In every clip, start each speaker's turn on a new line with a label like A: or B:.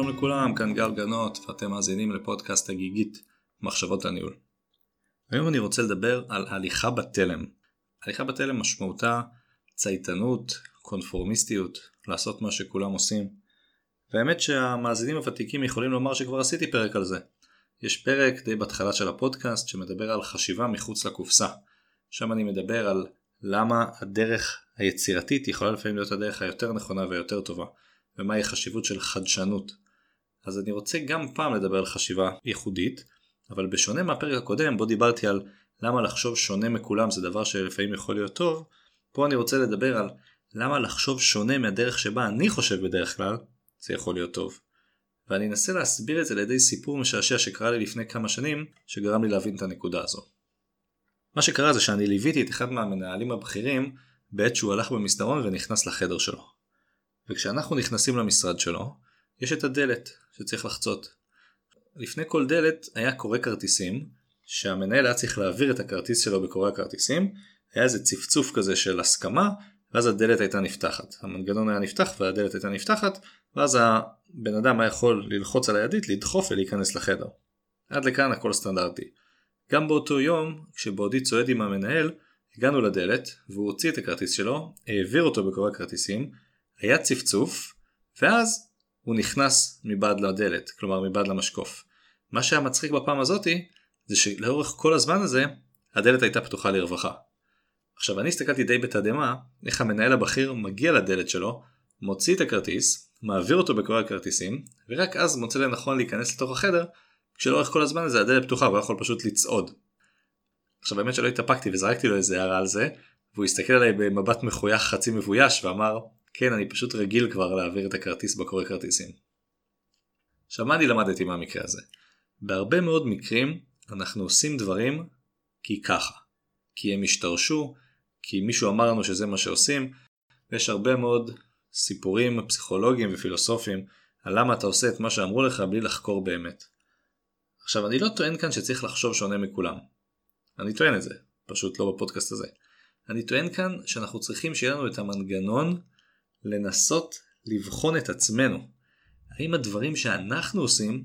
A: לכולם, כאן גל גנות ואתם מאזינים לפודקאסט הגיגית מחשבות הניהול. היום אני רוצה לדבר על הליכה בתלם. הליכה בתלם משמעותה צייתנות, קונפורמיסטיות, לעשות מה שכולם עושים. והאמת שהמאזינים הוותיקים יכולים לומר שכבר עשיתי פרק על זה. יש פרק די בהתחלה של הפודקאסט שמדבר על חשיבה מחוץ לקופסה. שם אני מדבר על למה הדרך היצירתית יכולה לפעמים להיות הדרך היותר נכונה ויותר טובה. ומהי החשיבות של חדשנות. אז אני רוצה גם פעם לדבר על חשיבה ייחודית, אבל בשונה מהפרק הקודם בו דיברתי על למה לחשוב שונה מכולם זה דבר שלפעמים יכול להיות טוב, פה אני רוצה לדבר על למה לחשוב שונה מהדרך שבה אני חושב בדרך כלל, זה יכול להיות טוב. ואני אנסה להסביר את זה על ידי סיפור משעשע שקרה לי לפני כמה שנים, שגרם לי להבין את הנקודה הזו. מה שקרה זה שאני ליוויתי את אחד מהמנהלים הבכירים בעת שהוא הלך במסדרון ונכנס לחדר שלו. וכשאנחנו נכנסים למשרד שלו, יש את הדלת שצריך לחצות. לפני כל דלת היה קורא כרטיסים, שהמנהל היה צריך להעביר את הכרטיס שלו בקורא הכרטיסים, היה איזה צפצוף כזה של הסכמה, ואז הדלת הייתה נפתחת. המנגנון היה נפתח והדלת הייתה נפתחת, ואז הבן אדם היה יכול ללחוץ על הידית, לדחוף ולהיכנס לחדר. עד לכאן הכל סטנדרטי. גם באותו יום, כשבעודי צועד עם המנהל, הגענו לדלת, והוא הוציא את הכרטיס שלו, העביר אותו בקורא הכרטיסים, היה צפצוף, ואז הוא נכנס מבעד לדלת, כלומר מבעד למשקוף. מה שהיה מצחיק בפעם הזאתי, זה שלאורך כל הזמן הזה, הדלת הייתה פתוחה לרווחה. עכשיו אני הסתכלתי די בתדהמה, איך המנהל הבכיר מגיע לדלת שלו, מוציא את הכרטיס, מעביר אותו בקורא הכרטיסים, ורק אז מוצא לנכון להיכנס לתוך החדר, כשלאורך כל הזמן הזה הדלת פתוחה והוא יכול פשוט לצעוד. עכשיו באמת שלא התאפקתי וזרקתי לו איזה הערה על זה, והוא הסתכל עליי במבט מחוייך חצי מבויש ואמר, כן, אני פשוט רגיל כבר להעביר את הכרטיס בקורא כרטיסים. עכשיו מה אני למדתי מהמקרה הזה? בהרבה מאוד מקרים אנחנו עושים דברים כי ככה. כי הם השתרשו, כי מישהו אמר לנו שזה מה שעושים, ויש הרבה מאוד סיפורים פסיכולוגיים ופילוסופיים על למה אתה עושה את מה שאמרו לך בלי לחקור באמת. עכשיו אני לא טוען כאן שצריך לחשוב שונה מכולם. אני טוען את זה, פשוט לא בפודקאסט הזה. אני טוען כאן שאנחנו צריכים שיהיה לנו את המנגנון לנסות לבחון את עצמנו. האם הדברים שאנחנו עושים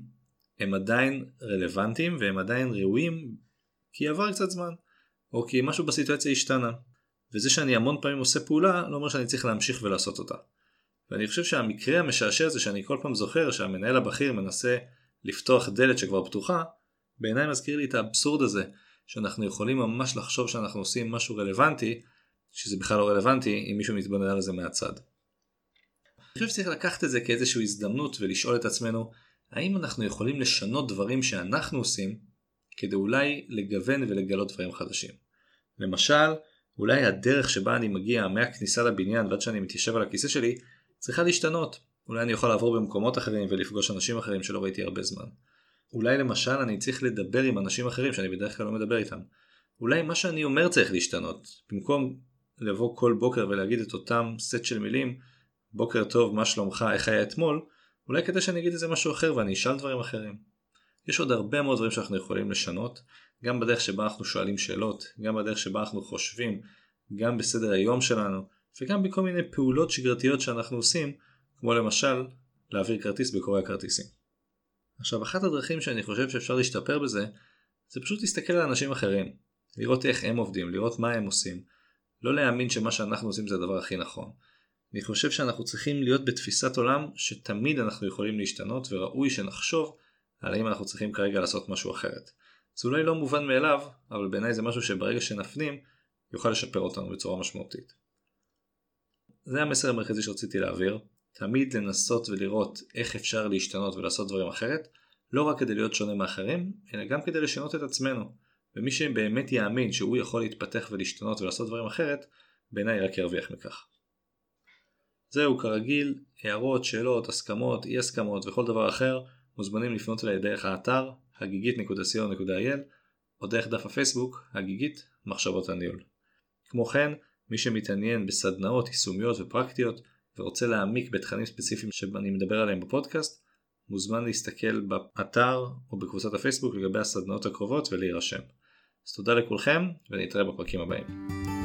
A: הם עדיין רלוונטיים והם עדיין ראויים כי עבר קצת זמן, או כי משהו בסיטואציה השתנה. וזה שאני המון פעמים עושה פעולה לא אומר שאני צריך להמשיך ולעשות אותה. ואני חושב שהמקרה המשעשע זה שאני כל פעם זוכר שהמנהל הבכיר מנסה לפתוח דלת שכבר פתוחה, בעיניי מזכיר לי את האבסורד הזה שאנחנו יכולים ממש לחשוב שאנחנו עושים משהו רלוונטי, שזה בכלל לא רלוונטי אם מישהו מתבונן על זה מהצד. אני חושב שצריך לקחת את זה כאיזושהי הזדמנות ולשאול את עצמנו האם אנחנו יכולים לשנות דברים שאנחנו עושים כדי אולי לגוון ולגלות דברים חדשים. למשל, אולי הדרך שבה אני מגיע מהכניסה לבניין ועד שאני מתיישב על הכיסא שלי צריכה להשתנות. אולי אני יכול לעבור במקומות אחרים ולפגוש אנשים אחרים שלא ראיתי הרבה זמן. אולי למשל אני צריך לדבר עם אנשים אחרים שאני בדרך כלל לא מדבר איתם. אולי מה שאני אומר צריך להשתנות. במקום לבוא כל בוקר ולהגיד את אותם סט של מילים, בוקר טוב, מה שלומך, איך היה אתמול, אולי כדי שאני אגיד איזה משהו אחר ואני אשאל דברים אחרים. יש עוד הרבה מאוד דברים שאנחנו יכולים לשנות, גם בדרך שבה אנחנו שואלים שאלות, גם בדרך שבה אנחנו חושבים, גם בסדר היום שלנו, וגם בכל מיני פעולות שגרתיות שאנחנו עושים, כמו למשל להעביר כרטיס בקורא הכרטיסים. עכשיו אחת הדרכים שאני חושב שאפשר להשתפר בזה, זה פשוט להסתכל על אנשים אחרים, לראות איך הם עובדים, לראות מה הם עושים, לא להאמין שמה שאנחנו עושים זה הדבר הכי נכון. אני חושב שאנחנו צריכים להיות בתפיסת עולם שתמיד אנחנו יכולים להשתנות וראוי שנחשוב על האם אנחנו צריכים כרגע לעשות משהו אחרת. זה אולי לא מובן מאליו, אבל בעיניי זה משהו שברגע שנפנים יוכל לשפר אותנו בצורה משמעותית. זה המסר המרכזי שרציתי להעביר, תמיד לנסות ולראות איך אפשר להשתנות ולעשות דברים אחרת, לא רק כדי להיות שונה מאחרים, אלא גם כדי לשנות את עצמנו. ומי שבאמת יאמין שהוא יכול להתפתח ולהשתנות ולעשות דברים אחרת, בעיניי רק ירוויח מכך. זהו כרגיל, הערות, שאלות, הסכמות, אי הסכמות וכל דבר אחר מוזמנים לפנות אליי דרך האתר הגיגית.co.il או דרך דף הפייסבוק הגיגית מחשבות הניהול. כמו כן, מי שמתעניין בסדנאות יישומיות ופרקטיות ורוצה להעמיק בתכנים ספציפיים שאני מדבר עליהם בפודקאסט, מוזמן להסתכל באתר או בקבוצת הפייסבוק לגבי הסדנאות הקרובות ולהירשם. אז תודה לכולכם ונתראה בפרקים הבאים.